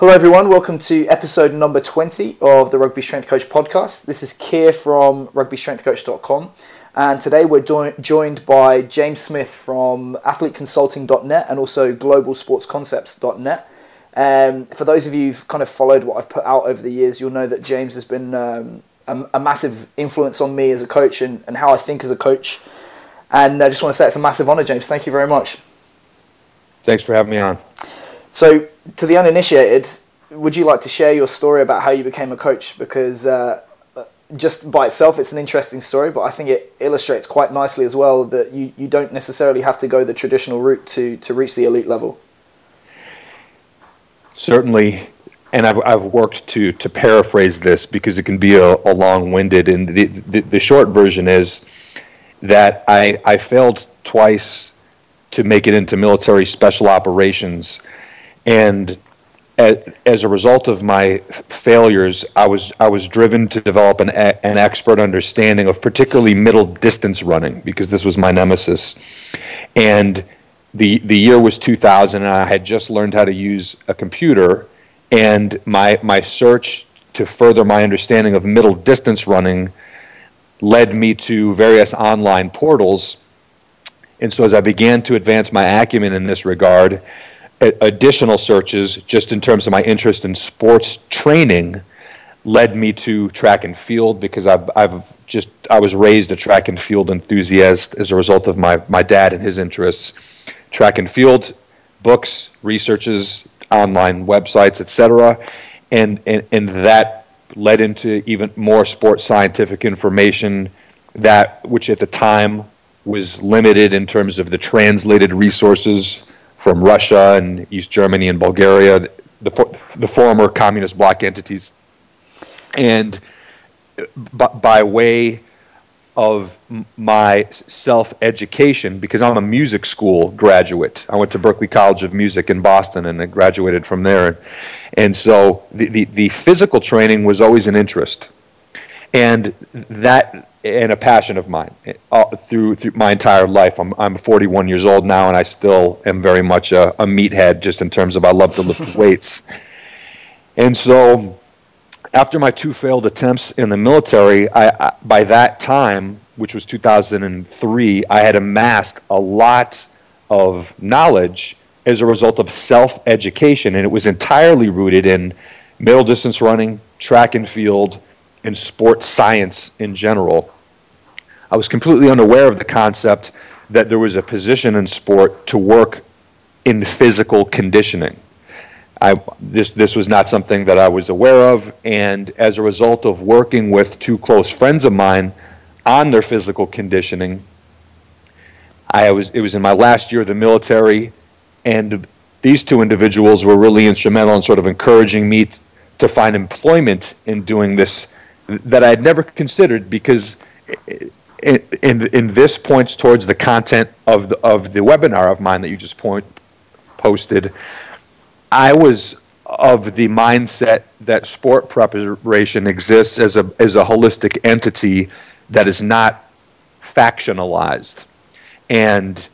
Hello, everyone. Welcome to episode number 20 of the Rugby Strength Coach podcast. This is Keir from rugbystrengthcoach.com. And today we're do- joined by James Smith from athleteconsulting.net and also globalsportsconcepts.net. Um, for those of you who've kind of followed what I've put out over the years, you'll know that James has been um, a, a, massive influence on me as a coach and, and how I think as a coach. And I just want to say it's a massive honour, James. Thank you very much. Thanks for having me on. So, to the uninitiated, would you like to share your story about how you became a coach? Because uh, just by itself, it's an interesting story, but I think it illustrates quite nicely as well that you, you don't necessarily have to go the traditional route to, to reach the elite level. Certainly, and I've, I've worked to, to paraphrase this because it can be a, a long winded. And the, the, the short version is that I, I failed twice to make it into military special operations and as a result of my failures, I was I was driven to develop an an expert understanding of particularly middle distance running because this was my nemesis, and the the year was 2000, and I had just learned how to use a computer, and my my search to further my understanding of middle distance running led me to various online portals, and so as I began to advance my acumen in this regard additional searches just in terms of my interest in sports training led me to track and field because I've, I've just I was raised a track and field enthusiast as a result of my, my dad and his interests. Track and field books, researches, online websites, etc. And, and and that led into even more sports scientific information that which at the time was limited in terms of the translated resources from Russia and East Germany and Bulgaria, the, the former communist bloc entities. And by, by way of my self education, because I'm a music school graduate, I went to Berklee College of Music in Boston and I graduated from there. And so the, the, the physical training was always an interest. And that and a passion of mine uh, through, through my entire life. I'm, I'm 41 years old now, and I still am very much a, a meathead just in terms of I love to lift weights. And so, after my two failed attempts in the military, I, I, by that time, which was 2003, I had amassed a lot of knowledge as a result of self education, and it was entirely rooted in middle distance running, track and field in sports science in general. I was completely unaware of the concept that there was a position in sport to work in physical conditioning. I, this, this was not something that I was aware of, and as a result of working with two close friends of mine on their physical conditioning, I was, it was in my last year of the military, and these two individuals were really instrumental in sort of encouraging me to find employment in doing this that I had never considered because in, in, this points towards the content of the, of the webinar of mine that you just point, posted. I was of the mindset that sport preparation exists as a, as a holistic entity that is not factionalized. And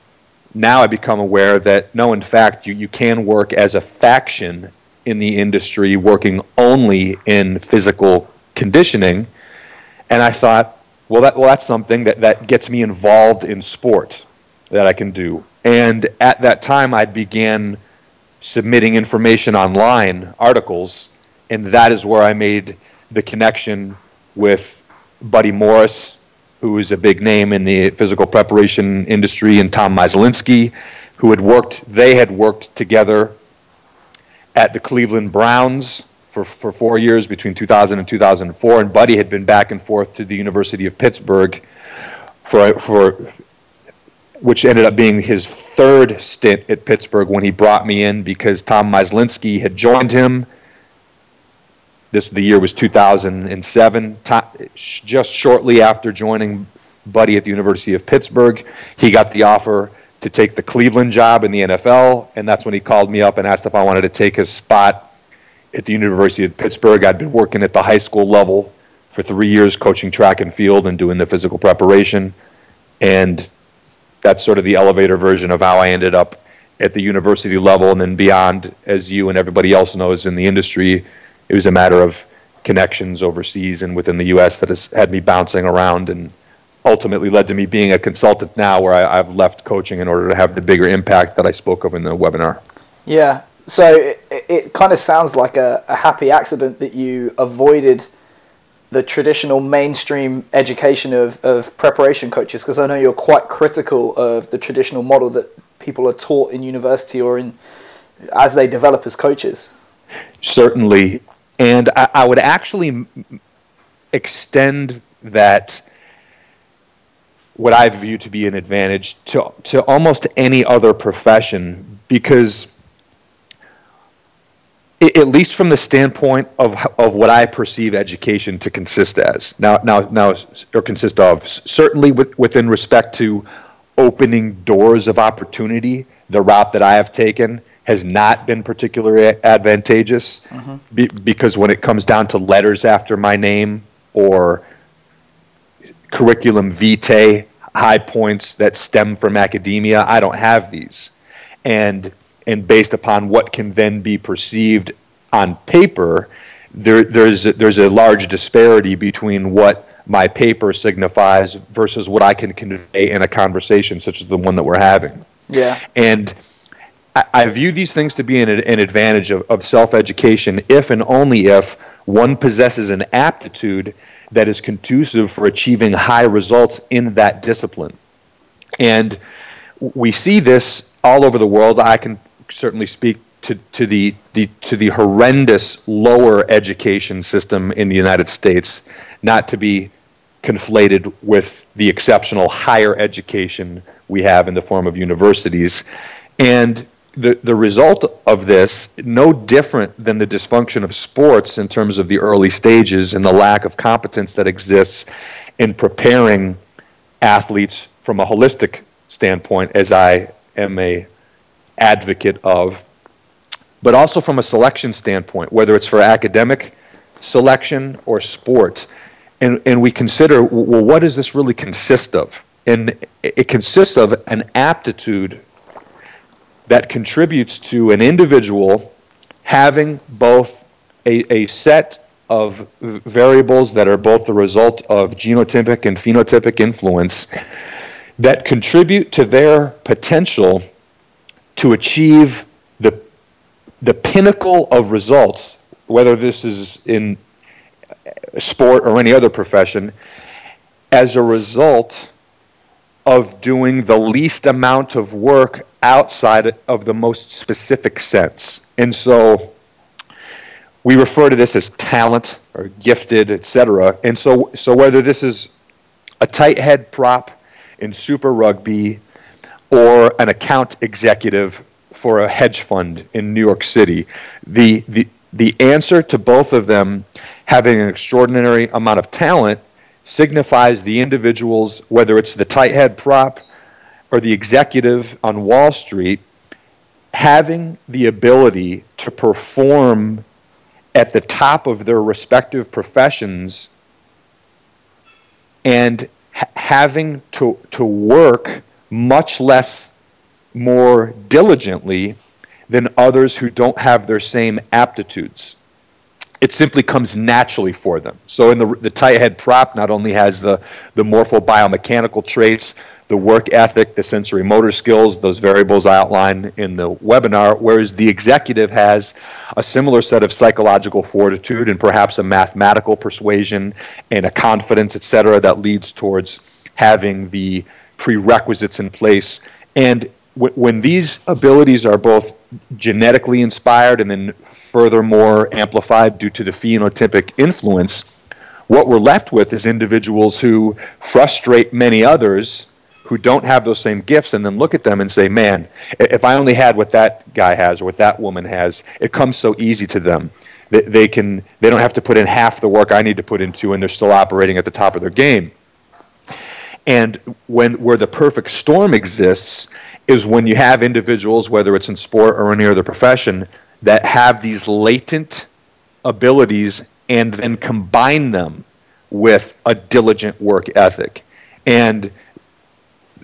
now I become aware that no, in fact, you, you can work as a faction in the industry, working only in physical conditioning. And I thought, well, that, well, that's something that, that gets me involved in sport that I can do. And at that time, I began submitting information online, articles, and that is where I made the connection with Buddy Morris, who is a big name in the physical preparation industry, and Tom Myslinski, who had worked, they had worked together at the Cleveland Browns for, for four years between 2000 and 2004, and Buddy had been back and forth to the University of Pittsburgh for, for which ended up being his third stint at Pittsburgh when he brought me in because Tom Myslinski had joined him. This the year was 2007. Tom, just shortly after joining Buddy at the University of Pittsburgh, he got the offer to take the Cleveland job in the NFL, and that's when he called me up and asked if I wanted to take his spot at the University of Pittsburgh. I'd been working at the high school level for three years, coaching track and field and doing the physical preparation. And that's sort of the elevator version of how I ended up at the university level and then beyond, as you and everybody else knows in the industry, it was a matter of connections overseas and within the U.S. that has had me bouncing around and ultimately led to me being a consultant now where I, have left coaching in order to have the bigger impact that I spoke of in the webinar. Yeah. So it, it kind of sounds like a, a happy accident that you avoided the traditional mainstream education of, of preparation coaches because I know you're quite critical of the traditional model that people are taught in university or in as they develop as coaches. Certainly. And I, I would actually extend that what I view to be an advantage to, to almost any other profession because at least from the standpoint of of what I perceive education to consist as. Now now now or consist of certainly with, within respect to opening doors of opportunity the route that I have taken has not been particularly advantageous. Mm-hmm. be, because when it comes down to letters after my name or curriculum vitae high points that stem from academia I don't have these. And and based upon what can then be perceived on paper, there, there's, there's a large disparity between what my paper signifies versus what I can convey in a conversation such as the one that we're having. Yeah. And I, I view these things to be an, an advantage of, of self education if and only if one possesses an aptitude that is conducive for achieving high results in that discipline. And we see this all over the world. I can certainly speak to, to the, the to the horrendous lower education system in the United States, not to be conflated with the exceptional higher education we have in the form of universities. And the, the result of this, no different than the dysfunction of sports in terms of the early stages and the lack of competence that exists in preparing athletes from a holistic standpoint, as I am a advocate of, but also from a selection standpoint, whether it's for academic selection or sport. And, and we consider, well, what does this really consist of? And it consists of an aptitude that contributes to an individual having both a, a set of variables that are both the result of genotypic and phenotypic influence that contribute to their potential to achieve the, the pinnacle of results, whether this is in sport or any other profession, as a result of doing the least amount of work outside of the most specific sense. And so we refer to this as talent or gifted, etc. And so, so whether this is a tight head prop in Super Rugby or an account executive for a hedge fund in New York City. The, the, the answer to both of them having an extraordinary amount of talent signifies the individuals, whether it's the tight head prop or the executive on Wall Street, having the ability to perform at the top of their respective professions and ha- having to, to work much less more diligently than others who don't have their same aptitudes. It simply comes naturally for them. So, in the, the tight head prop, not only has the, the morphobiomechanical traits, the work ethic, the sensory motor skills, those variables I outlined in the webinar, whereas the executive has a similar set of psychological fortitude and perhaps a mathematical persuasion and a confidence, et cetera, that leads towards having the prerequisites in place. And w- when these abilities are both genetically inspired and then furthermore amplified due to the phenotypic influence, what we're left with is individuals who frustrate many others who don't have those same gifts and then look at them and say, man, if I only had what that guy has or what that woman has, it comes so easy to them. They, they, can, they don't have to put in half the work I need to put into, and they're still operating at the top of their game. And when where the perfect storm exists is when you have individuals, whether it's in sport or any other profession, that have these latent abilities and then combine them with a diligent work ethic. And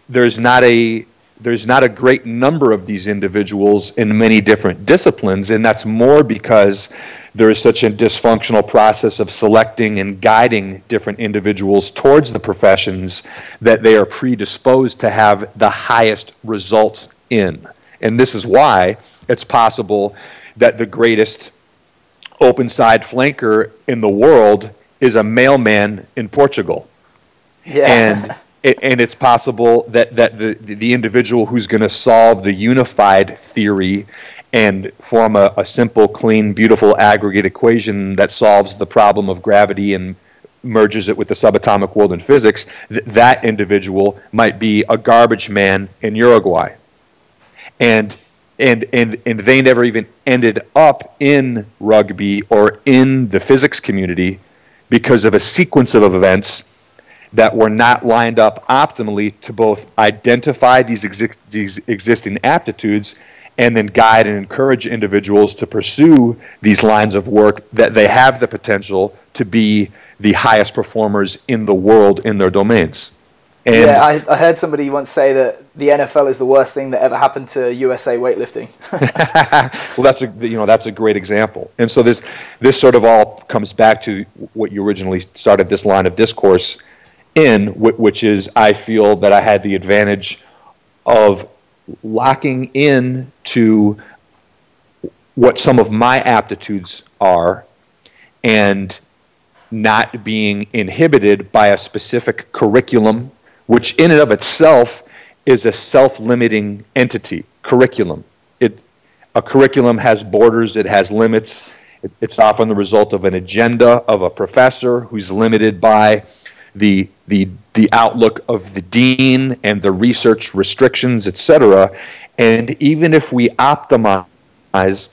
there's not a there's not a great number of these individuals in many different disciplines, and that's more because there is such a dysfunctional process of selecting and guiding different individuals towards the professions that they are predisposed to have the highest results in. And this is why it's possible that the greatest open side flanker in the world is a mailman in Portugal. Yeah. And and it's possible that, that the, the individual who's going to solve the unified theory and form a, a simple, clean, beautiful aggregate equation that solves the problem of gravity and merges it with the subatomic world in physics, th- that individual might be a garbage man in Uruguay. And and, and, and they never even ended up in rugby or in the physics community because of a sequence of events that were not lined up optimally to both identify these, exi- these existing aptitudes and then guide and encourage individuals to pursue these lines of work that they have the potential to be the highest performers in the world in their domains. And yeah, I, I heard somebody once say that the NFL is the worst thing that ever happened to USA weightlifting. well, that's a you know that's a great example, and so this this sort of all comes back to what you originally started this line of discourse in, which is I feel that I had the advantage of locking in to what some of my aptitudes are, and not being inhibited by a specific curriculum which in and of itself is a self-limiting entity, curriculum. It, a curriculum has borders, it has limits. It, it's often the result of an agenda of a professor who's limited by the, the, the outlook of the dean and the research restrictions, etc. And even if we optimize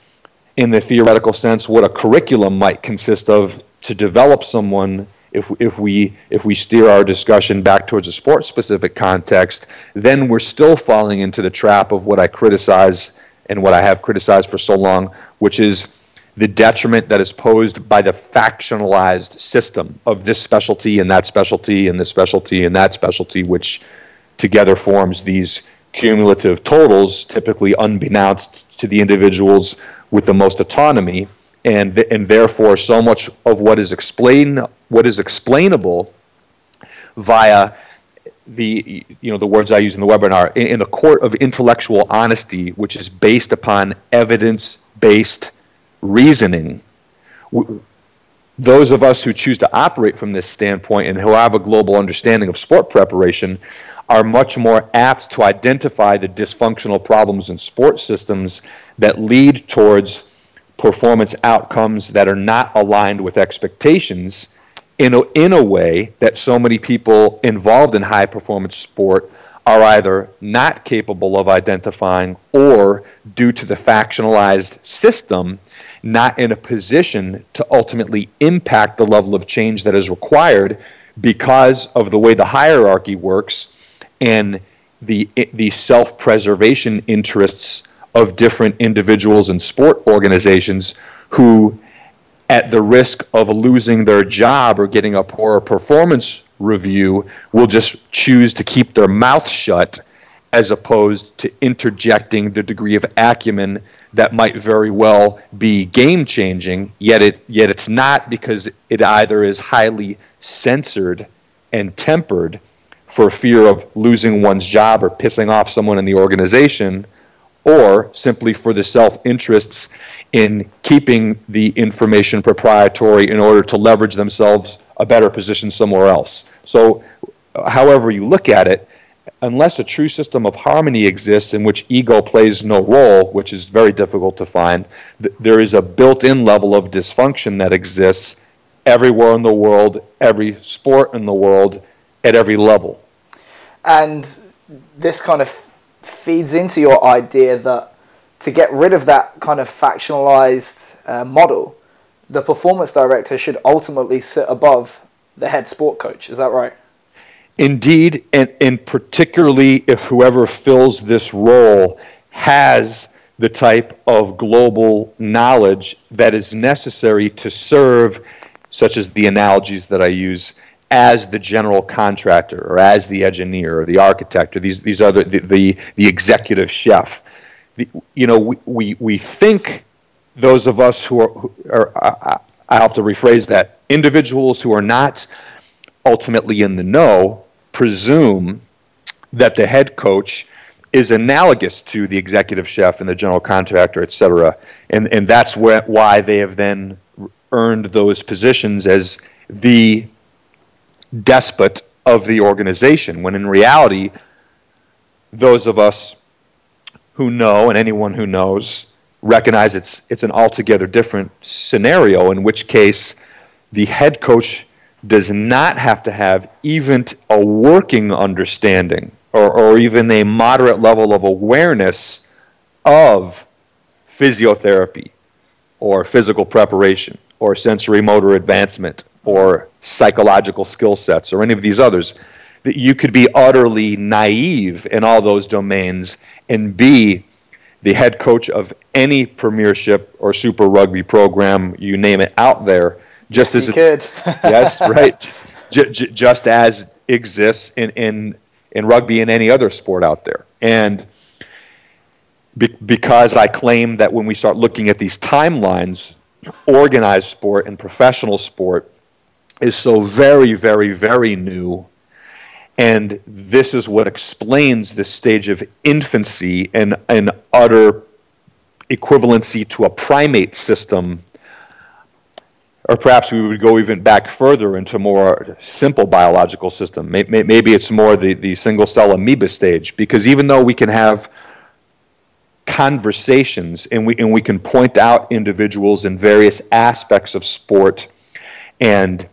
in the theoretical sense what a curriculum might consist of to develop someone if, if, we, if we steer our discussion back towards a sports specific context, then we're still falling into the trap of what I criticize and what I have criticized for so long, which is the detriment that is posed by the factionalized system of this specialty and that specialty and this specialty and that specialty, which together forms these cumulative totals, typically unbeknownst to the individuals with the most autonomy and th- and therefore so much of what is explain what is explainable via the you know the words I use in the webinar in, in a court of intellectual honesty, which is based upon evidence based reasoning. Those of us who choose to operate from this standpoint and who have a global understanding of sport preparation are much more apt to identify the dysfunctional problems in sports systems that lead towards performance outcomes that are not aligned with expectations in a, in a way that so many people involved in high performance sport are either not capable of identifying or, due to the factionalized system, not in a position to ultimately impact the level of change that is required because of the way the hierarchy works and the, the self preservation interests of different individuals and sport organizations who, at the risk of losing their job or getting a poor performance review, will just choose to keep their mouth shut as opposed to interjecting the degree of acumen that might very well be game changing, yet, it, yet it's not because it either is highly censored and tempered for fear of losing one's job or pissing off someone in the organization or simply for the self interests in keeping the information proprietary in order to leverage themselves a better position somewhere else. So, however you look at it, unless a true system of harmony exists in which ego plays no role, which is very difficult to find, th- there is a built in level of dysfunction that exists everywhere in the world, every sport in the world, at every level. And this kind of feeds into your idea that to get rid of that kind of factionalized uh, model, the performance director should ultimately sit above the head sport coach. Is that right? Indeed, and, and particularly if whoever fills this role has the type of global knowledge that is necessary to serve, such as the analogies that I use, as the general contractor or as the engineer or the architect or these, these other, the, the, the executive chef. The, you know, we, we, we think those of us who are, who are I have to rephrase that, individuals who are not ultimately in the know presume that the head coach is analogous to the executive chef and the general contractor, et cetera. And, and that's where, why they have then earned those positions as the despot of the organization, when in reality, those of us who know, and anyone who knows, recognize it's, it's an altogether different scenario, in which case the head coach does not have to have even a working understanding or, or even a moderate level of awareness of physiotherapy or physical preparation or sensory motor advancement or psychological skill sets or any of these others that you could be utterly naive in all those domains and be the head coach of any premiership or super rugby program you name it out there just yes, as it, yes right j- j- just as exists in, in in rugby and any other sport out there. And be- because I claim that when we start looking at these timelines, organized sport and professional sport is so very, very, very new. And this is what explains this stage of infancy and an utter equivalency to a primate system or perhaps we would go even back further into more simple biological system. Maybe it's more the, the single cell amoeba stage, because even though we can have conversations and we, and we can point out individuals in various aspects of sport and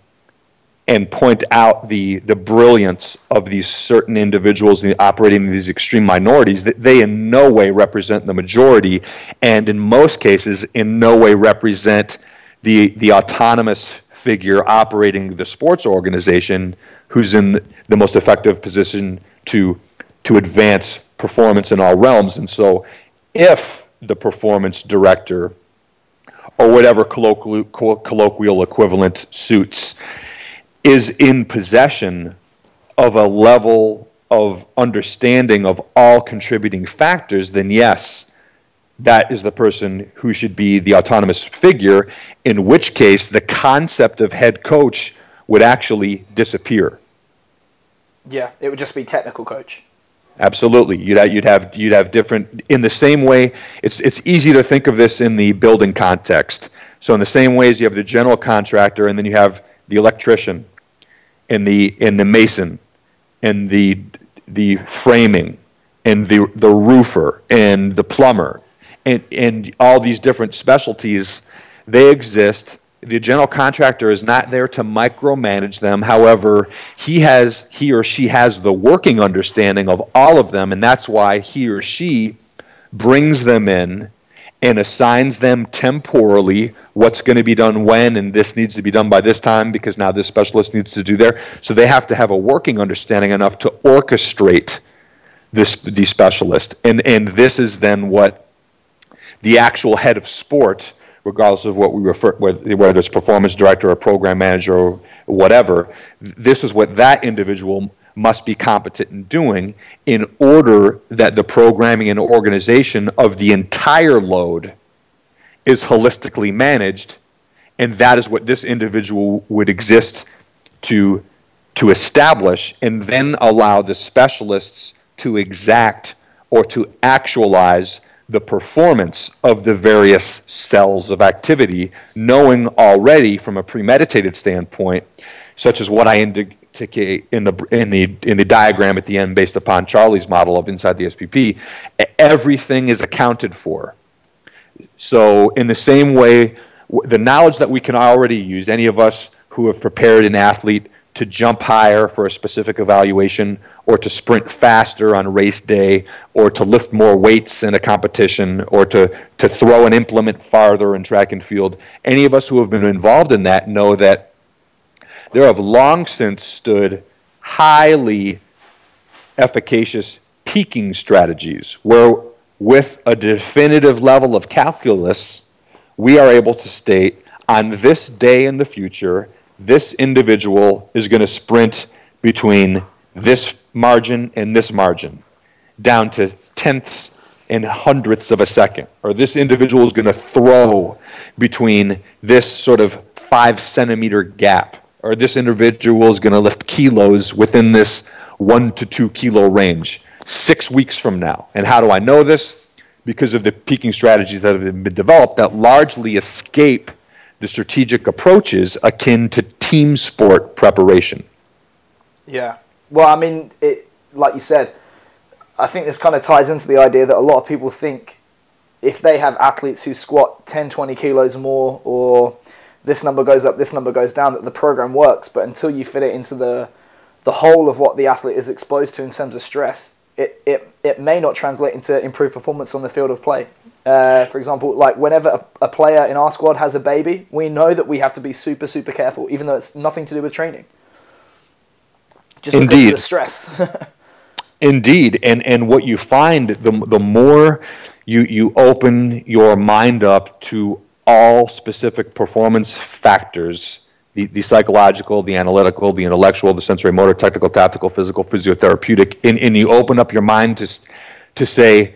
and point out the, the brilliance of these certain individuals operating in these extreme minorities that they in no way represent the majority and in most cases in no way represent the, the autonomous figure operating the sports organization who's in the most effective position to, to advance performance in all realms. And so, if the performance director, or whatever colloquial, colloquial equivalent suits, is in possession of a level of understanding of all contributing factors, then yes, that is the person who should be the autonomous figure, in which case the concept of head coach would actually disappear. Yeah, it would just be technical coach. Absolutely, you'd have, you'd have you'd have different. In the same way, it's it's easy to think of this in the building context. So in the same way as you have the general contractor, and then you have the electrician, and the and the mason, and the the framing, and the the roofer, and the plumber, and, and all these different specialties, they exist. The general contractor is not there to micromanage them. However, he has he or she has the working understanding of all of them, and that's why he or she brings them in and assigns them temporally what's going to be done when, and this needs to be done by this time because now this specialist needs to do there. So they have to have a working understanding enough to orchestrate this the specialist and and this is then what the actual head of sport, regardless of what we refer, whether it's performance director or program manager or whatever, this is what that individual must be competent in doing in order that the programming and organization of the entire load is holistically managed. And that is what this individual would exist to, to establish and then allow the specialists to exact or to actualize the performance of the various cells of activity, knowing already from a premeditated standpoint, such as what I indicate in the, in, the, in the diagram at the end based upon Charlie's model of inside the SPP, everything is accounted for. So, in the same way, the knowledge that we can already use, any of us who have prepared an athlete to jump higher for a specific evaluation or to sprint faster on race day or to lift more weights in a competition or to, to throw an implement farther in track and field. Any of us who have been involved in that know that there have long since stood highly efficacious peaking strategies where with a definitive level of calculus we are able to state on this day in the future this individual is going to sprint between this margin and this margin down to tenths and hundredths of a second. Or this individual is going to throw between this sort of five centimeter gap. Or this individual is going to lift kilos within this one to two kilo range six weeks from now. And how do I know this? Because of the peaking strategies that have been developed that largely escape the strategic approaches akin to team sport preparation. Yeah. Well, I mean, it, like you said, I think this kind of ties into the idea that a lot of people think if they have athletes who squat 10, 20 kilos more, or this number goes up, this number goes down, that the program works. But until you fit it into the the whole of what the athlete is exposed to in terms of stress, it, it, it may not translate into improved performance on the field of play. Uh, for example, like whenever a, a, player in our squad has a baby, we know that we have to be super, super careful, even though it's nothing to do with training. Just Indeed. of the stress. Indeed, and and what you find the the more you you open your mind up to all specific performance factors the, the psychological, the analytical, the intellectual, the sensory motor, technical, tactical, physical, physiotherapeutic, and, and you open up your mind to, to say,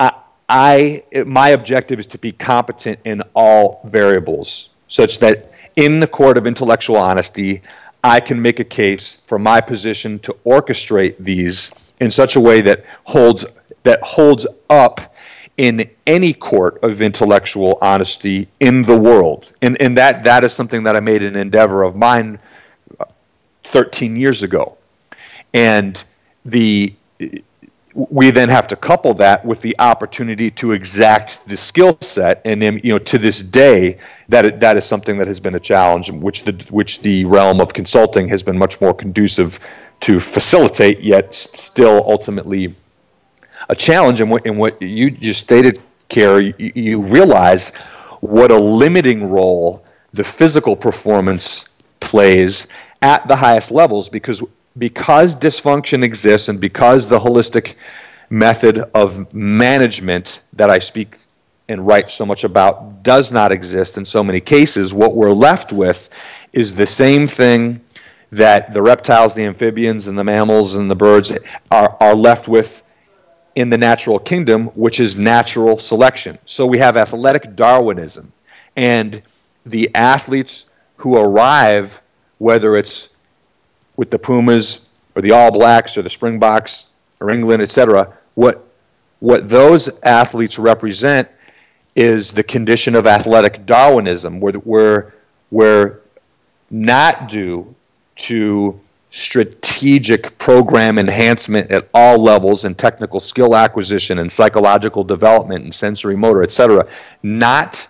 I, I, my objective is to be competent in all variables, such that in the court of intellectual honesty, I can make a case for my position to orchestrate these in such a way that holds that holds up in any court of intellectual honesty in the world. And, and that, that is something that I made an endeavor of mine uh, 13 years ago. And the, we then have to couple that with the opportunity to exact the skill set. And you know, to this day, that, that is something that has been a challenge, which the, which the realm of consulting has been much more conducive to facilitate, yet still ultimately a challenge and what, in what you just stated, Kerry, you, you realize what a limiting role the physical performance plays at the highest levels because because dysfunction exists and because the holistic method of management that I speak and write so much about does not exist in so many cases, what we're left with is the same thing that the reptiles, the amphibians, and the mammals and the birds are, are left with in the natural kingdom, which is natural selection. So we have athletic Darwinism. And the athletes who arrive, whether it's with the Pumas or the All Blacks or the Springboks or England, etc., what, what those athletes represent is the condition of athletic Darwinism, where, where, where not due to strategic program enhancement at all levels and technical skill acquisition and psychological development and sensory motor, etc., not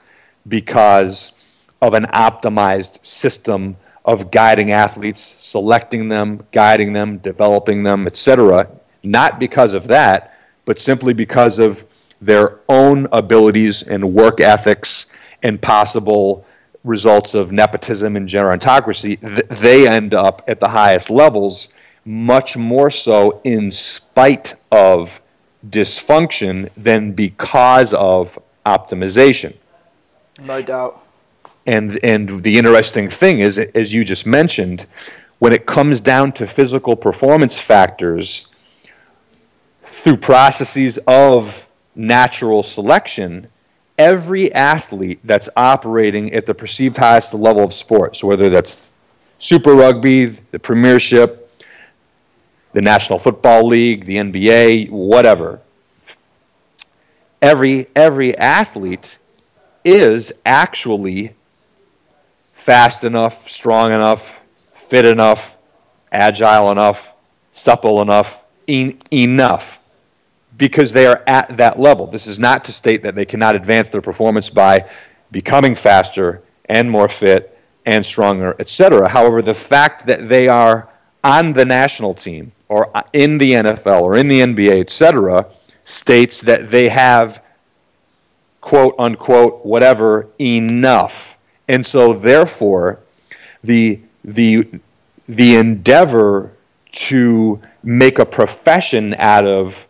because of an optimized system of guiding athletes, selecting them, guiding them, developing them, etc., not because of that, but simply because of their own abilities and work ethics and possible results of nepotism and gerontocracy, th- they end up at the highest levels, much more so in spite of dysfunction than because of optimization. No doubt. And and the interesting thing is, as you just mentioned, when it comes down to physical performance factors, through processes of natural selection, every athlete that's operating at the perceived highest level of sports, whether that's Super Rugby, the Premiership, the National Football League, the NBA, whatever. Every, every athlete is actually fast enough, strong enough, fit enough, agile enough, supple enough, en- enough because they are at that level. This is not to state that they cannot advance their performance by becoming faster and more fit and stronger, etc. However, the fact that they are on the national team or in the NFL or in the NBA, etc., states that they have quote unquote whatever enough. And so therefore the the the endeavor to make a profession out of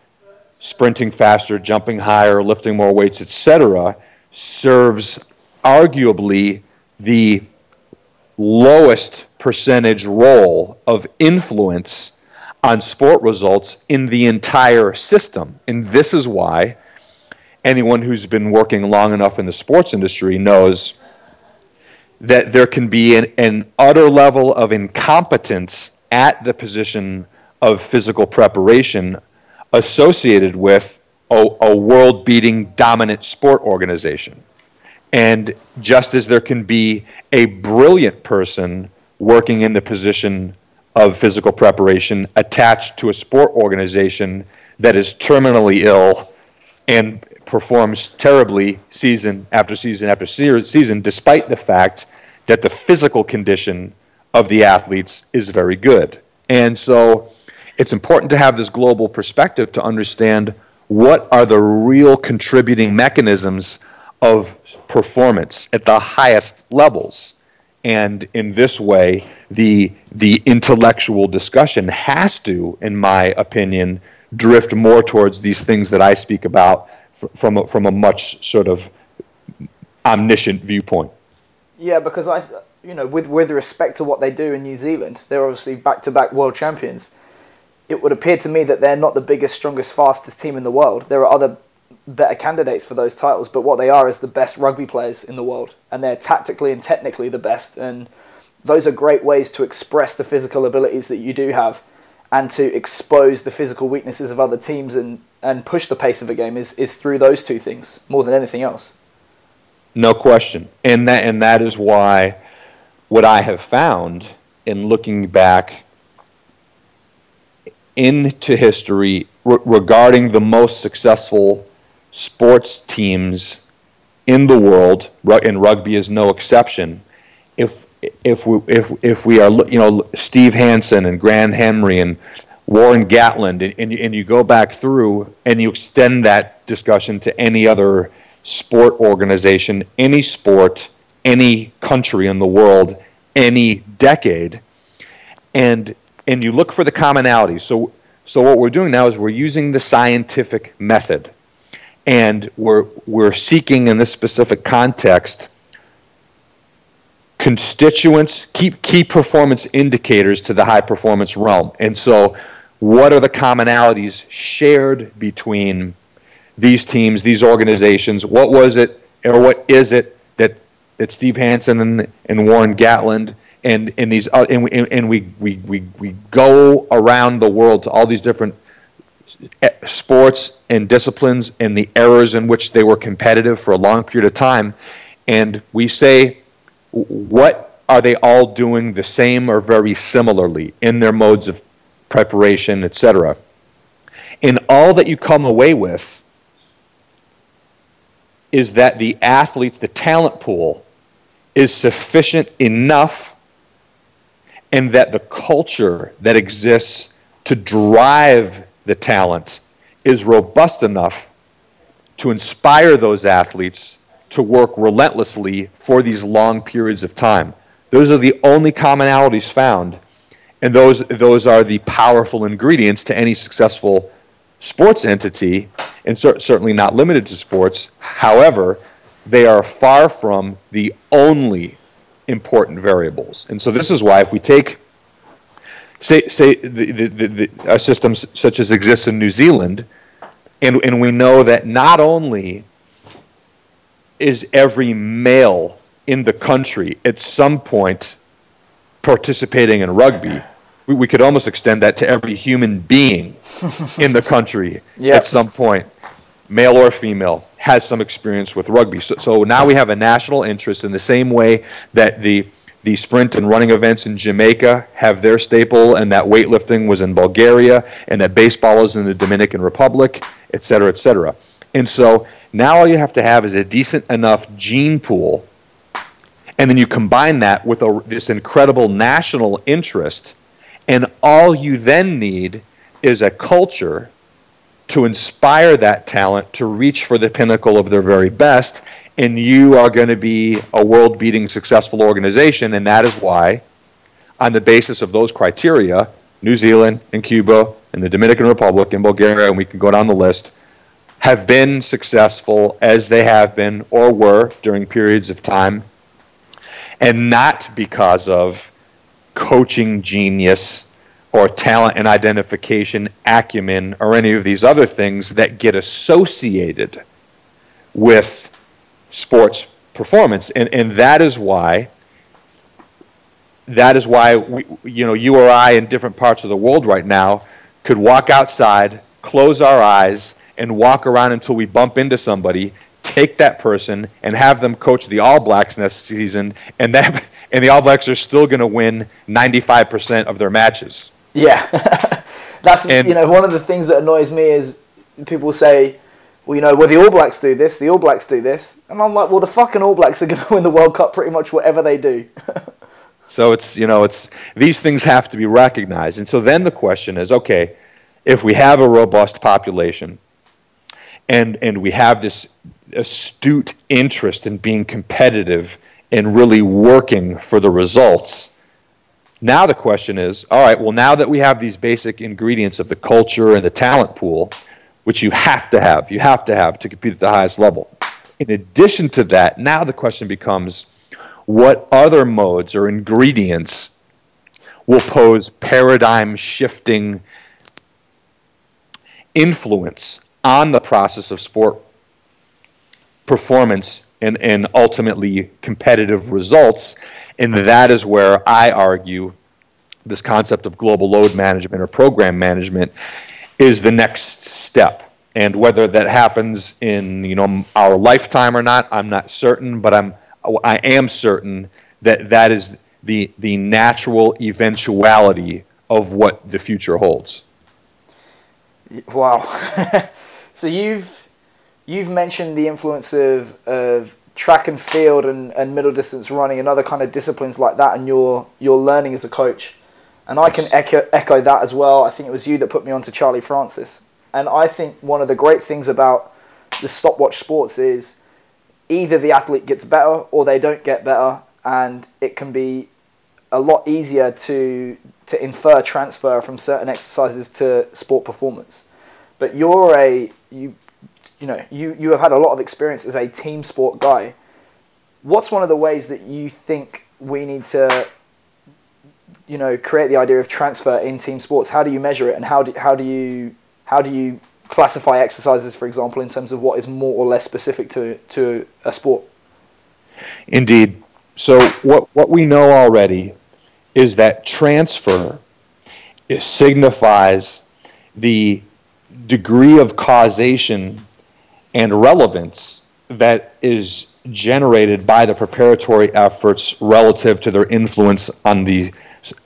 sprinting faster, jumping higher, lifting more weights, etc., serves arguably the lowest percentage role of influence on sport results in the entire system. And this is why anyone who's been working long enough in the sports industry knows that there can be an, an utter level of incompetence at the position of physical preparation associated with a, a world beating dominant sport organization. And just as there can be a brilliant person working in the position of physical preparation attached to a sport organization that is terminally ill and performs terribly season after season after season, despite the fact that the physical condition of the athletes is very good. And so it's important to have this global perspective to understand what are the real contributing mechanisms of performance at the highest levels. And in this way, the, the intellectual discussion has to, in my opinion, drift more towards these things that I speak about from a, from a much sort of omniscient viewpoint. Yeah, because I, you know, with with respect to what they do in New Zealand, they're obviously back-to-back world champions. It would appear to me that they're not the biggest, strongest, fastest team in the world. There are other better candidates for those titles, but what they are is the best rugby players in the world, and they're tactically and technically the best. And those are great ways to express the physical abilities that you do have, and to expose the physical weaknesses of other teams and and push the pace of a game is is through those two things more than anything else. No question, and that and that is why what I have found in looking back into history re- regarding the most successful sports teams in the world, and rugby is no exception. If if we if if we are you know Steve Hansen and Graham Henry and Warren Gatland and, and, and you go back through and you extend that discussion to any other sport organization, any sport, any country in the world, any decade, and and you look for the commonalities. So so what we're doing now is we're using the scientific method and we're, we're seeking in this specific context constituents, key, key performance indicators to the high performance realm. And so, what are the commonalities shared between these teams, these organizations? What was it, or what is it that, that Steve Hansen and, and Warren Gatland and, and these uh, and, we, and we, we, we, we go around the world to all these different Eh, sports and disciplines and the eras in which they were competitive for a long period of time. And we say, what are they all doing the same or very similarly in their modes of preparation, etc.? And all that you come away with is that the athlete, the talent pool, is sufficient enough, and that the culture that exists to drive the talent is robust enough to inspire those athletes to work relentlessly for these long periods of time. Those are the only commonalities found, and those, those are the powerful ingredients to any successful sports entity, and cer- certainly not limited to sports. However, they are far from the only important variables. And so, this is why if we take say say the, the, the, such as exists in New Zealand, and and we know that not only is every male in the country at some point participating in rugby. We, we could almost extend that to every human being in the country yep. at some point, male or female, has some experience with rugby. So, so now we have a national interest in the same way that the the sprint and running events in Jamaica have their staple, and that weightlifting was in Bulgaria, and that baseball is in the Dominican Republic, et cetera, et cetera. And so now all you have to have is a decent enough gene pool, and then you combine that with a, this incredible national interest, and all you then need is a culture to inspire that talent to reach for the pinnacle of their very best and you are going to be a world beating successful organization. And that is why, on the basis of those criteria, New Zealand and Cuba and the Dominican Republic and Bulgaria, and we can go down the list, have been successful as they have been or were during periods of time. and not because of coaching genius or talent and identification acumen or any of these other things that get associated with sports performance and and that is why that is why we, you know you or I in different parts of the world right now could walk outside close our eyes and walk around until we bump into somebody take that person and have them coach the All Blacks next season and that and the All Blacks are still going to win 95% of their matches. Yeah, that's And- you know one of the things that annoys me is people say, well, you know, well the All Blacks do this, the All Blacks do this, and I'm like, well, the fucking All Blacks are going to win the World Cup pretty much whatever they do. So it's you know it's these things have to be recognized, and so then the question is, okay, if we have a robust population, and and we have this astute interest in being competitive and really working for the results, now the question is, all right, well now that we have these basic ingredients of the culture and the talent pool, which you have to have, you have to have to compete at the highest level. In addition to that, now the question becomes what other modes or ingredients will pose paradigm shifting influence on the process of sport performance and, and ultimately competitive results. And that is where I argue this concept of global load management or program management is the next step. And whether that happens in you know our lifetime or not, I'm not certain, but I'm I am certain that that is the the natural eventuality of what the future holds. Wow. so you've you've mentioned the influence of, of track and field and, and middle distance running and other kind of disciplines like that and your your learning as a coach. And I can echo echo that as well. I think it was you that put me onto Charlie Francis. And I think one of the great things about the stopwatch sports is either the athlete gets better or they don't get better and it can be a lot easier to to infer transfer from certain exercises to sport performance. But you're a you you know you you have had a lot of experience as a team sport guy. What's one of the ways that you think we need to you know create the idea of transfer in team sports? How do you measure it and how do how do you how do you classify exercises for example in terms of what is more or less specific to to a sport? Indeed. So what what we know already is that transfer signifies the degree of causation and relevance that is generated by the preparatory efforts relative to their influence on the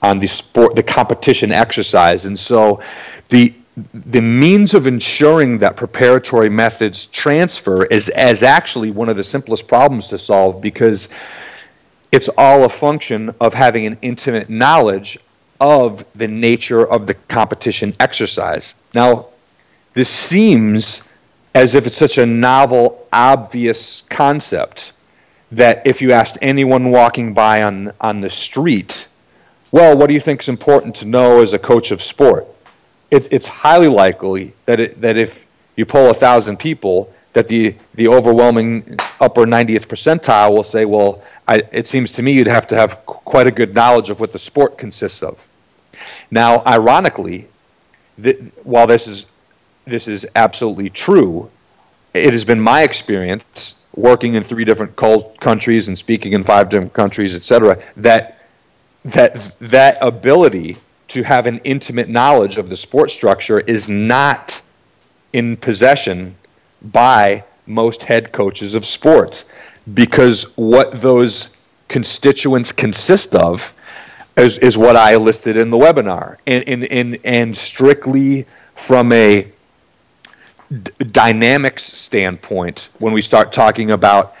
on the sport the competition exercise and so the the means of ensuring that preparatory methods transfer is as actually one of the simplest problems to solve because it's all a function of having an intimate knowledge of the nature of the competition exercise. Now, this seems as if it's such a novel, obvious concept that if you asked anyone walking by on, on the street, well, what do you think is important to know as a coach of sport? It, it's highly likely that, it, that if you poll a thousand people, that the, the overwhelming upper 90th percentile will say, well, I, it seems to me you'd have to have quite a good knowledge of what the sport consists of. Now, ironically, th- while this is, this is absolutely true, it has been my experience working in three different countries and speaking in five different countries, et cetera, that, that that ability to have an intimate knowledge of the sport structure is not in possession by most head coaches of sports because what those constituents consist of is, is what I listed in the webinar. And, and, and, and strictly from a d- dynamics standpoint, when we start talking about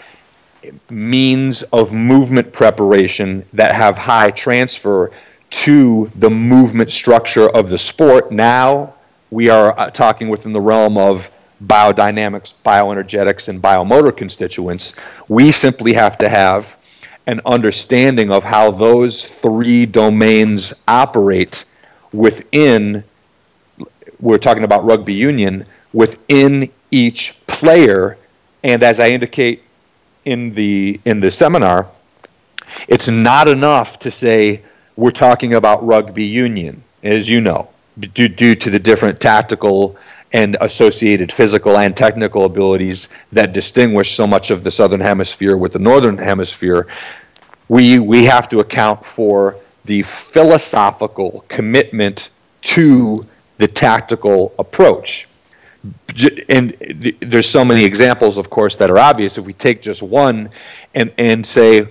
means of movement preparation that have high transfer to the movement structure of the sport, now we are uh, talking within the realm of biodynamics, bioenergetics, and biomotor constituents. We simply have to have an understanding of how those three domains operate within, we're talking about rugby union, within each player. And as I indicate in the, in the seminar, It's not enough to say we're talking about rugby union, as you know, due, due to the different tactical and associated physical and technical abilities that distinguish so much of the southern hemisphere with the northern hemisphere. We, we have to account for the philosophical commitment to the tactical approach. And there's so many examples, of course, that are obvious. If we take just one and, and say,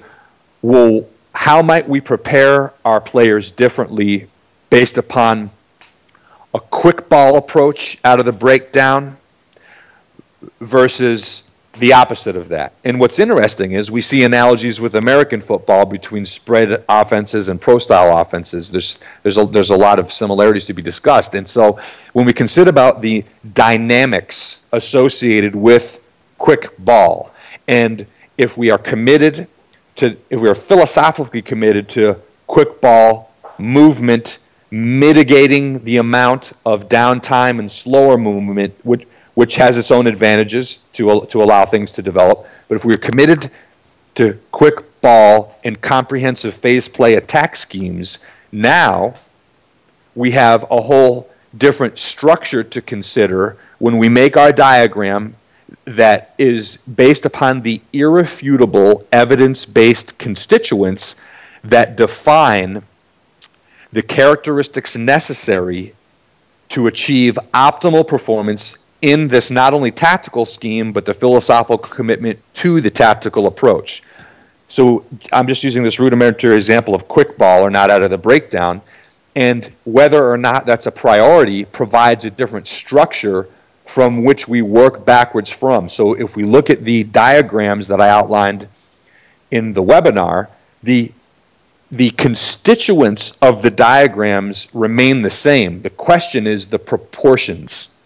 well, how might we prepare our players differently based upon a quick ball approach out of the breakdown versus the opposite of that. And what's interesting is we see analogies with American football between spread offenses and pro style offenses. There's, there's, a, there's a lot of similarities to be discussed. And so when we consider about the dynamics associated with quick ball, and if we are committed to, if we are philosophically committed to quick ball movement, mitigating the amount of downtime and slower movement, which, which has its own advantages to, to allow things to develop. But if we're committed to quick ball and comprehensive phase play attack schemes, now we have a whole different structure to consider when we make our diagram that is based upon the irrefutable evidence based constituents that define the characteristics necessary to achieve optimal performance in this not only tactical scheme, but the philosophical commitment to the tactical approach. So I'm just using this rudimentary example of quick ball or not out of the breakdown. And whether or not that's a priority provides a different structure from which we work backwards from. So if we look at the diagrams that I outlined in the webinar, the the constituents of the diagrams remain the same. The question is the proportions.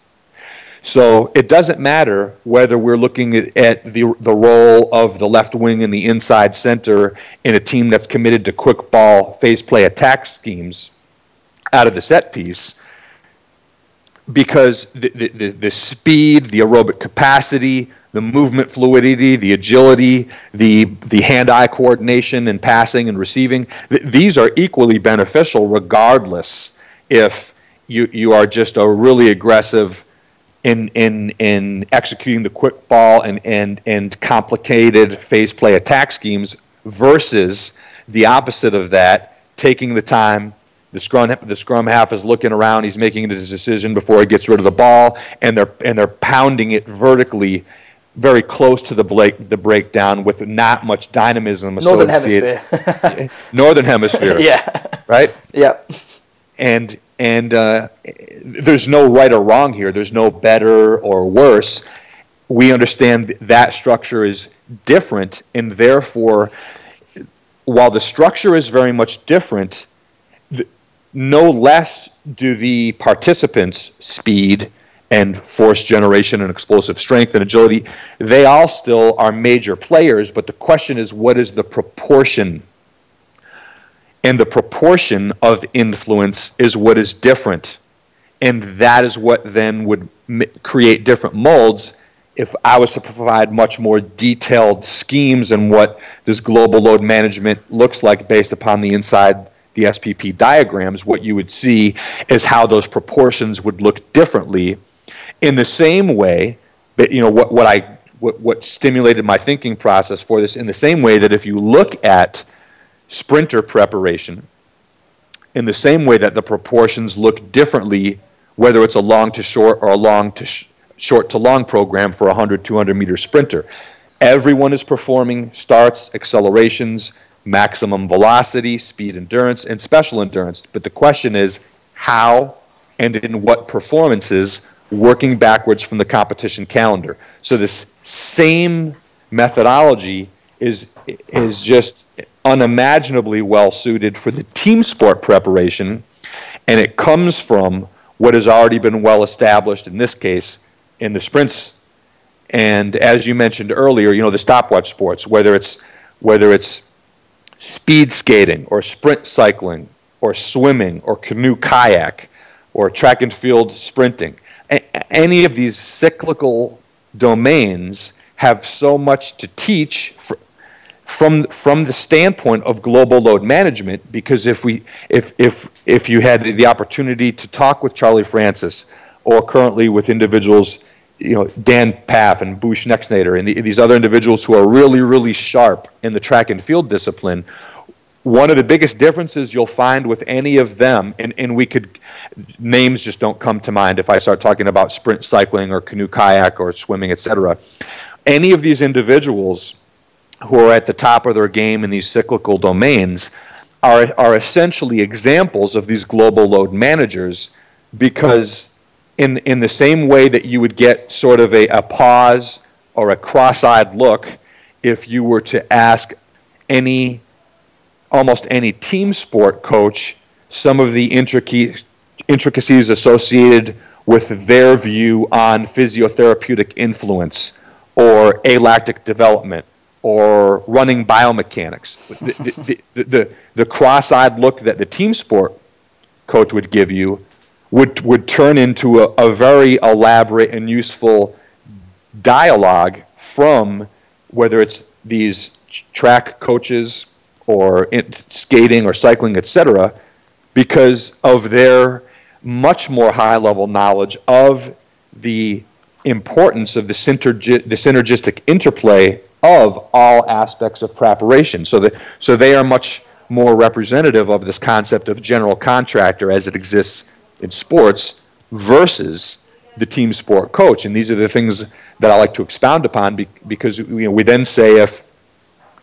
So it doesn't matter whether we're looking at, at, the, the role of the left wing and the inside center in a team that's committed to quick ball, phase play attack schemes out of the set piece, because the, the, the speed, the aerobic capacity, the movement fluidity, the agility, the, the hand eye coordination and passing and receiving, th- these are equally beneficial regardless if you, you are just a really aggressive in, in, in executing the quick ball and, and, and complicated phase play attack schemes versus the opposite of that, taking the time. The scrum, the scrum half is looking around. He's making his decision before he gets rid of the ball, and they're and they're pounding it vertically very close to the break, the breakdown with not much dynamism Northern hemisphere. Northern hemisphere. yeah. Right. Yeah. And and uh, there's no right or wrong here. There's no better or worse. We understand that structure is different, and therefore, while the structure is very much different, no less do the participants' speed and force generation and explosive strength and agility, they all still are major players, but the question is what is the proportion? And the proportion of influence is what is different. And that is what then would create different molds if I was to provide much more detailed schemes and what this global load management looks like based upon the inside the SPP diagrams, what you would see is how those proportions would look differently in the same way that you know what, what I what, what stimulated my thinking process for this in the same way that if you look at sprinter preparation in the same way that the proportions look differently whether it's a long to short or a long to sh- short to long program for a 100 200 meter sprinter everyone is performing starts accelerations maximum velocity speed endurance and special endurance but the question is how and in what performances working backwards from the competition calendar. So this same methodology is is just unimaginably well suited for the team sport preparation and it comes from what has already been well established in this case in the sprints. And as you mentioned earlier you know the stopwatch sports whether it's whether it's speed skating or sprint cycling or swimming or canoe kayak or track and field sprinting any of these cyclical domains have so much to teach for, from from the standpoint of global load management because if we if if if you had the opportunity to talk with Charlie Francis or currently with individuals you know Dan Pfaff and Bo Schexnayder and the, these other individuals who are really really sharp in the track and field discipline one of the biggest differences you'll find with any of them and, and we could names just don't come to mind if I start talking about sprint cycling or canoe kayak or swimming etc any of these individuals who are at the top of their game in these cyclical domains are, are essentially examples of these global load managers because in, in the same way that you would get sort of a, a pause or a cross-eyed look if you were to ask any almost any team sport coach some of the intricacies associated with their view on physiotherapeutic influence or alactic development or running biomechanics. the, the, the, the cross-eyed look that the team sport coach would give you would, would turn into a, a very elaborate and useful dialogue from whether it's these track coaches or skating or cycling, etc., because of their much more high level knowledge of the importance of the, synergi- the synergistic interplay of all aspects of preparation. So, that, so they are much more representative of this concept of general contractor as it exists in sports versus the team sport coach. And these are the things that I like to expound upon because you know, we then say if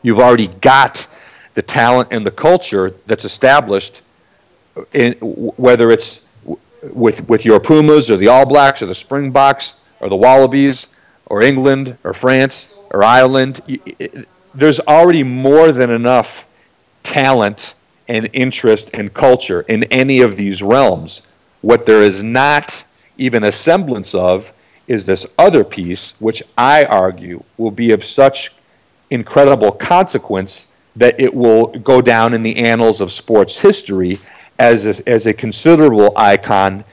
you've already got the talent and the culture that's established, in, whether it's with, with your Pumas or the All Blacks or the Springboks or the Wallabies or England or France or Ireland, there's already more than enough talent and interest and culture in any of these realms. What there is not even a semblance of is this other piece, which I argue will be of such incredible consequence that it will go down in the annals of sports history as a, as a considerable icon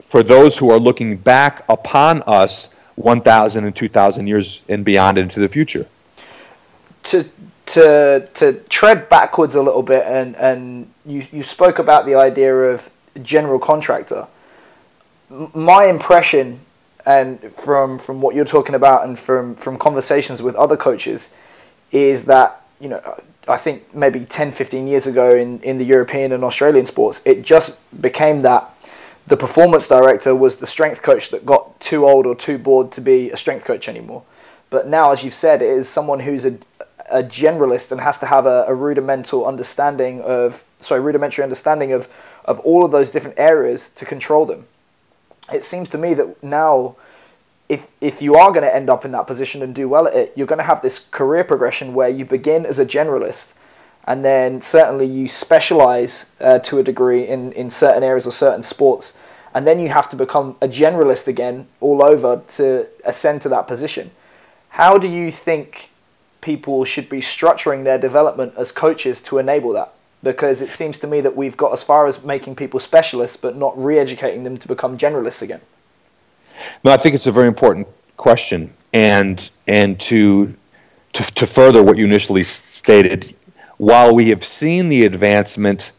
for those who are looking back upon us 1,000 and 2,000 years and beyond into the future. To, to, to tread backwards a little bit, and, and you, you spoke about the idea of general contractor. My impression, and from, from what you're talking about, and from, from conversations with other coaches, is that, you know, I think maybe 10, 15 years ago in, in the European and Australian sports, it just became that the performance director was the strength coach that got too old or too bored to be a strength coach anymore. But now, as you've said, it is someone who's a, a generalist and has to have a, a rudimental understanding of, sorry, rudimentary understanding of, of all of those different areas to control them. It seems to me that now, if, if you are going to end up in that position and do well at it, you're going to have this career progression where you begin as a generalist and then certainly you specialize uh, to a degree in, in certain areas or certain sports and then you have to become a generalist again all over to ascend to that position. How do you think people should be structuring their development as coaches to enable that? Because it seems to me that we've got as far as making people specialists, but not re-educating them to become generalists again. No, I think it's a very important question, and and to to, to further what you initially stated, while we have seen the advancement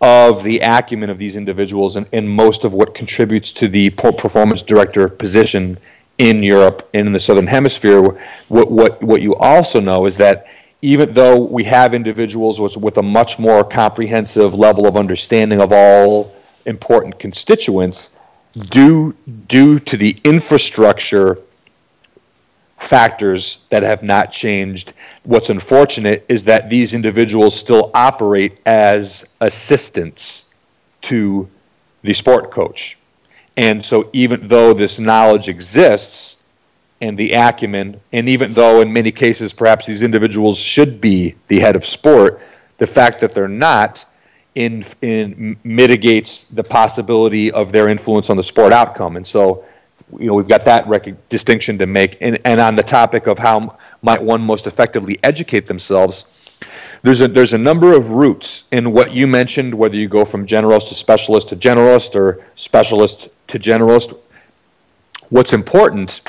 of the acumen of these individuals and, and most of what contributes to the performance director position in Europe and in the Southern Hemisphere. What, what, what you also know is that even though we have individuals with, with a much more comprehensive level of understanding of all important constituents, due, due to the infrastructure factors that have not changed. What's unfortunate is that these individuals still operate as assistants to the sport coach. And so, even though this knowledge exists and the acumen, and even though in many cases perhaps these individuals should be the head of sport, the fact that they're not in, in mitigates the possibility of their influence on the sport outcome. And so, you know, we've got that rec- distinction to make. And, and on the topic of how might one most effectively educate themselves, there's a, there's a number of routes in what you mentioned, whether you go from generalist to specialist to generalist or specialist to generalist. What's important,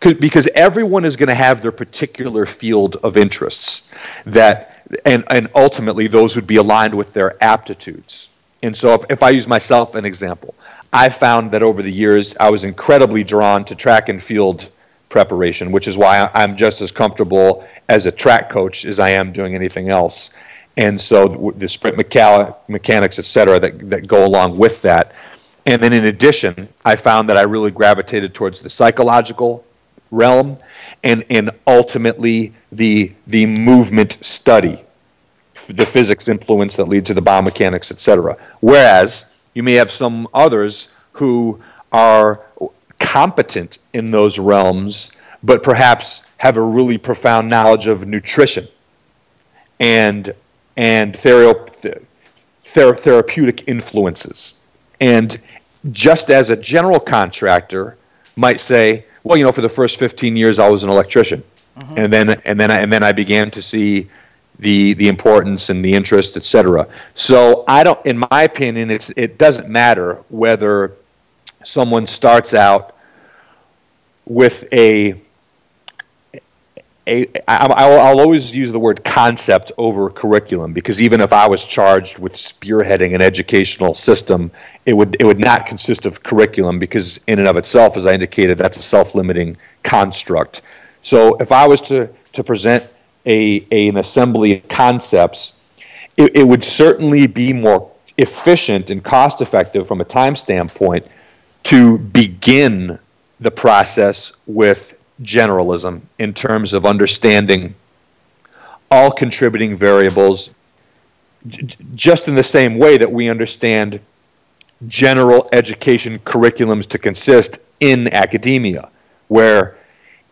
because everyone is going to have their particular field of interests that and, and ultimately those would be aligned with their aptitudes and so if, if i use myself an example i found that over the years i was incredibly drawn to track and field preparation which is why i'm just as comfortable as a track coach as i am doing anything else and so the sprint mechanics et cetera that, that go along with that and then in addition i found that i really gravitated towards the psychological realm and, and ultimately the, the movement study, the physics influence that lead to the biomechanics, et cetera. Whereas you may have some others who are competent in those realms, but perhaps have a really profound knowledge of nutrition and, and thera- thera- therapeutic influences. And just as a general contractor might say, well, you know, for the first 15 years, I was an electrician, mm-hmm. and then and then I, and then I began to see the the importance and the interest, etc. So I don't, in my opinion, it's it doesn't matter whether someone starts out with a a, I, I'll always use the word concept over curriculum because even if I was charged with spearheading an educational system, it would it would not consist of curriculum because in and of itself, as I indicated, that's a self-limiting construct. So if I was to to present a, a an assembly of concepts, it, it would certainly be more efficient and cost effective from a time standpoint to begin the process with generalism in terms of understanding all contributing variables, just in the same way that we understand general education curriculums to consist in academia, where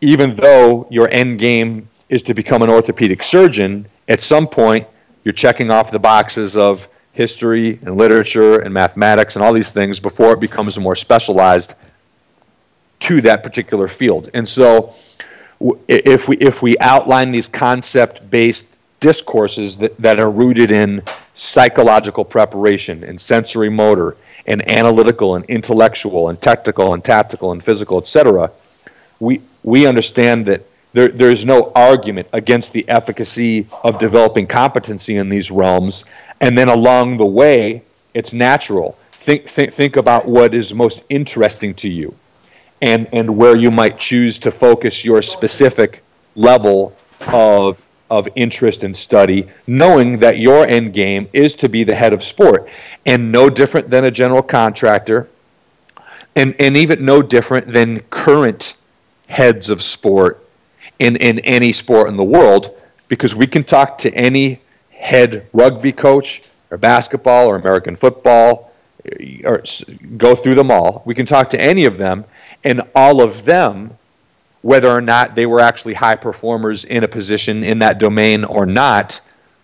even though your end game is to become an orthopedic surgeon, at some point you're checking off the boxes of history and literature and mathematics and all these things before it becomes more specialized to that particular field. And so if we, if we outline these concept based discourses that, that are rooted in psychological preparation and sensory motor and analytical and intellectual and technical and tactical and physical, etc., we, we understand that there, there's no argument against the efficacy of developing competency in these realms. And then along the way, it's natural. Think, think, think about what is most interesting to you and, and where you might choose to focus your specific level of, of interest and study, knowing that your end game is to be the head of sport. And no different than a general contractor, and, and even no different than current heads of sport in, in any sport in the world, because we can talk to any head rugby coach or basketball or American football eh, or go through them all. We can talk to any of them, and all of them, whether or not they were actually high performers in a position in that domain or not,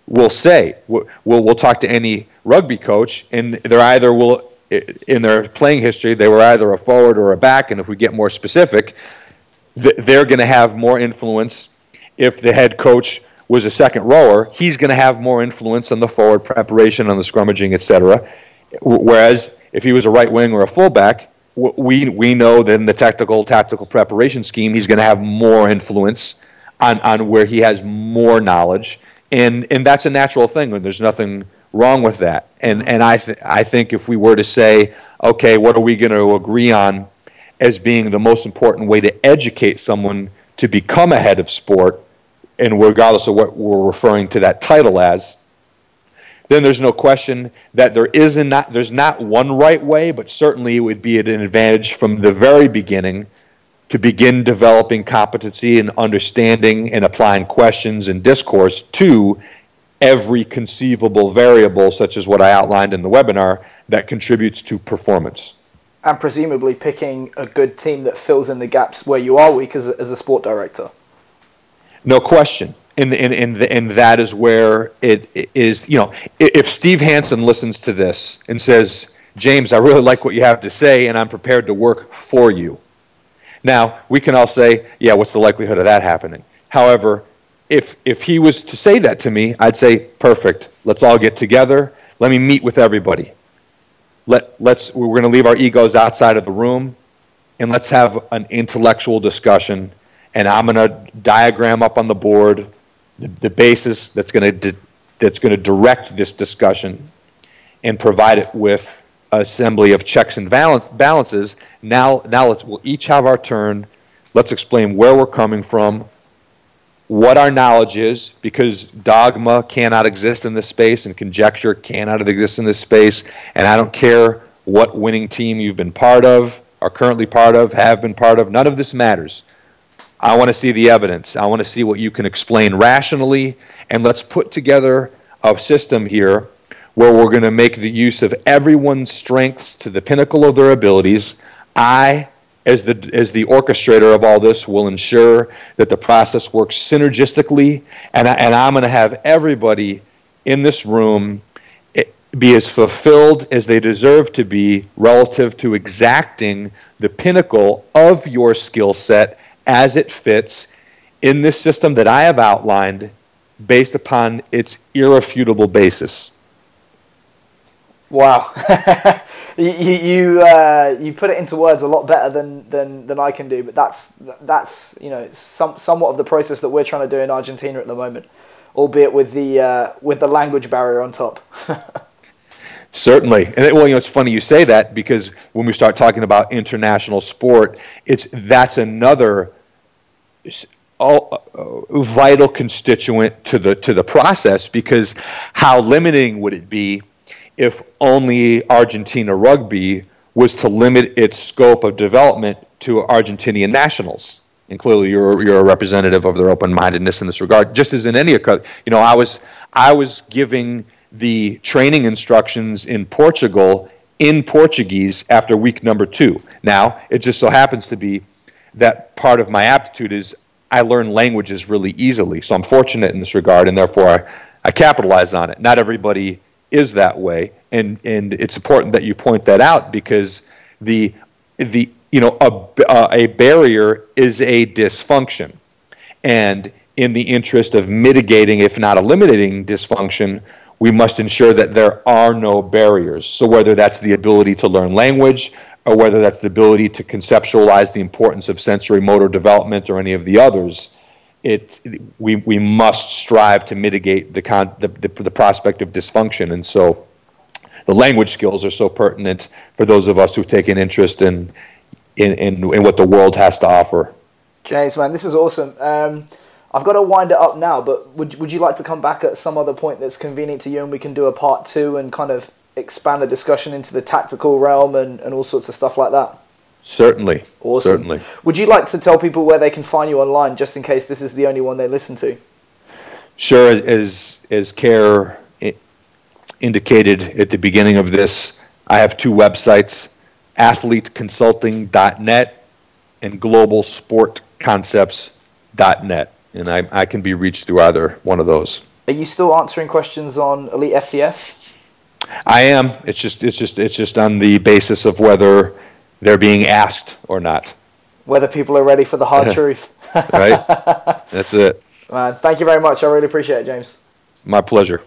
will say. We'll, we'll talk to any rugby coach, and they're either will eh, in their playing history they were either a forward or a back, and if we get more specific, they're going to have more influence. If the head coach was a second rower, he's going to have more influence on the forward preparation, on the scrummaging, etc. Whereas if he was a right wing or a fullback, we we know that in the technical tactical preparation scheme, he's going to have more influence on, on where he has more knowledge, and and that's a natural thing, and there's nothing wrong with that. And and I th- I think if we were to say, okay, what are we going to agree on as being the most important way to educate someone to become a head of sport, and regardless of what we're referring to that title as, then there's no question that there is not there's not one right way, but certainly it would be at an advantage from the very beginning to begin developing competency and understanding and applying questions and discourse to every conceivable variable, such as what I outlined in the webinar, that contributes to performance. And presumably picking a good team that fills in the gaps where you are weak as a, as a sport director. No question and and and, and that is where it is. You know, if Steve Hansen listens to this and says, "James, I really like what you have to say, and I'm prepared to work for you," now we can all say, "Yeah, what's the likelihood of that happening?" However, if if he was to say that to me, I'd say, "Perfect. Let's all get together. Let me meet with everybody. Let let's we're going to leave our egos outside of the room, and let's have an intellectual discussion." and I'm going to diagram up on the board the, the basis that's going to that's going to direct this discussion and provide it with assembly of checks and balance, balances. Now, now let's we'll each have our turn. Let's explain where we're coming from, what our knowledge is, because dogma cannot exist in this space and conjecture cannot exist in this space. And I don't care what winning team you've been part of, are currently part of, have been part of. None of this matters. I want to see the evidence. I want to see what you can explain rationally. And let's put together a system here where we're going to make the use of everyone's strengths to the pinnacle of their abilities. I, as the, as the orchestrator of all this, will ensure that the process works synergistically, and, I, and I'm going to have everybody in this room eh, be as fulfilled as they deserve to be relative to exacting the pinnacle of your skill set as it fits in this system that I have outlined based upon its irrefutable basis. Wow, you you, uh, you put it into words a lot better than, than, than I can do. But that's that's you know some somewhat of the process that we're trying to do in Argentina at the moment, albeit with the uh, with the language barrier on top. Certainly, and it, well, you know, it's funny you say that because when we start talking about international sport, it's that's another all, uh, vital constituent to the to the process because how limiting would it be if only Argentina rugby was to limit its scope of development to Argentinian nationals? And clearly, you're you're a representative of their open-mindedness in this regard. Just as in any, other. you know, I was I was giving the training instructions in Portugal in Portuguese after week number two. Now, it just so happens to be that part of my aptitude is I learn languages really easily. So I'm fortunate in this regard, and therefore I, I capitalize on it. Not everybody is that way, and, and it's important that you point that out because the, the you know, a, uh, a barrier is a dysfunction. And in the interest of mitigating, if not eliminating dysfunction, we must ensure that there are no barriers. So, whether that's the ability to learn language, or whether that's the ability to conceptualize the importance of sensory motor development or any of the others, it, we, we must strive to mitigate the, con, the, the, the prospect of dysfunction. And so, the language skills are so pertinent for those of us who take an interest in, in, in, in what the world has to offer. James, man, this is awesome. Um, I've got to wind it up now, but would would you like to come back at some other point that's convenient to you, and we can do a part two and kind of expand the discussion into the tactical realm and, and all sorts of stuff like that? Certainly. Awesome. Certainly. Would you like to tell people where they can find you online, just in case this is the only one they listen to? Sure. As as Keir indicated at the beginning of this, I have two websites: athleteconsulting.net and globalsportconcepts.net and I, I can be reached through either one of those. Are you still answering questions on Elite FTS? I am. It's just it's just it's just on the basis of whether they're being asked or not. Whether people are ready for the hard truth. right. That's it. Man, thank you very much. I really appreciate it, James. My pleasure.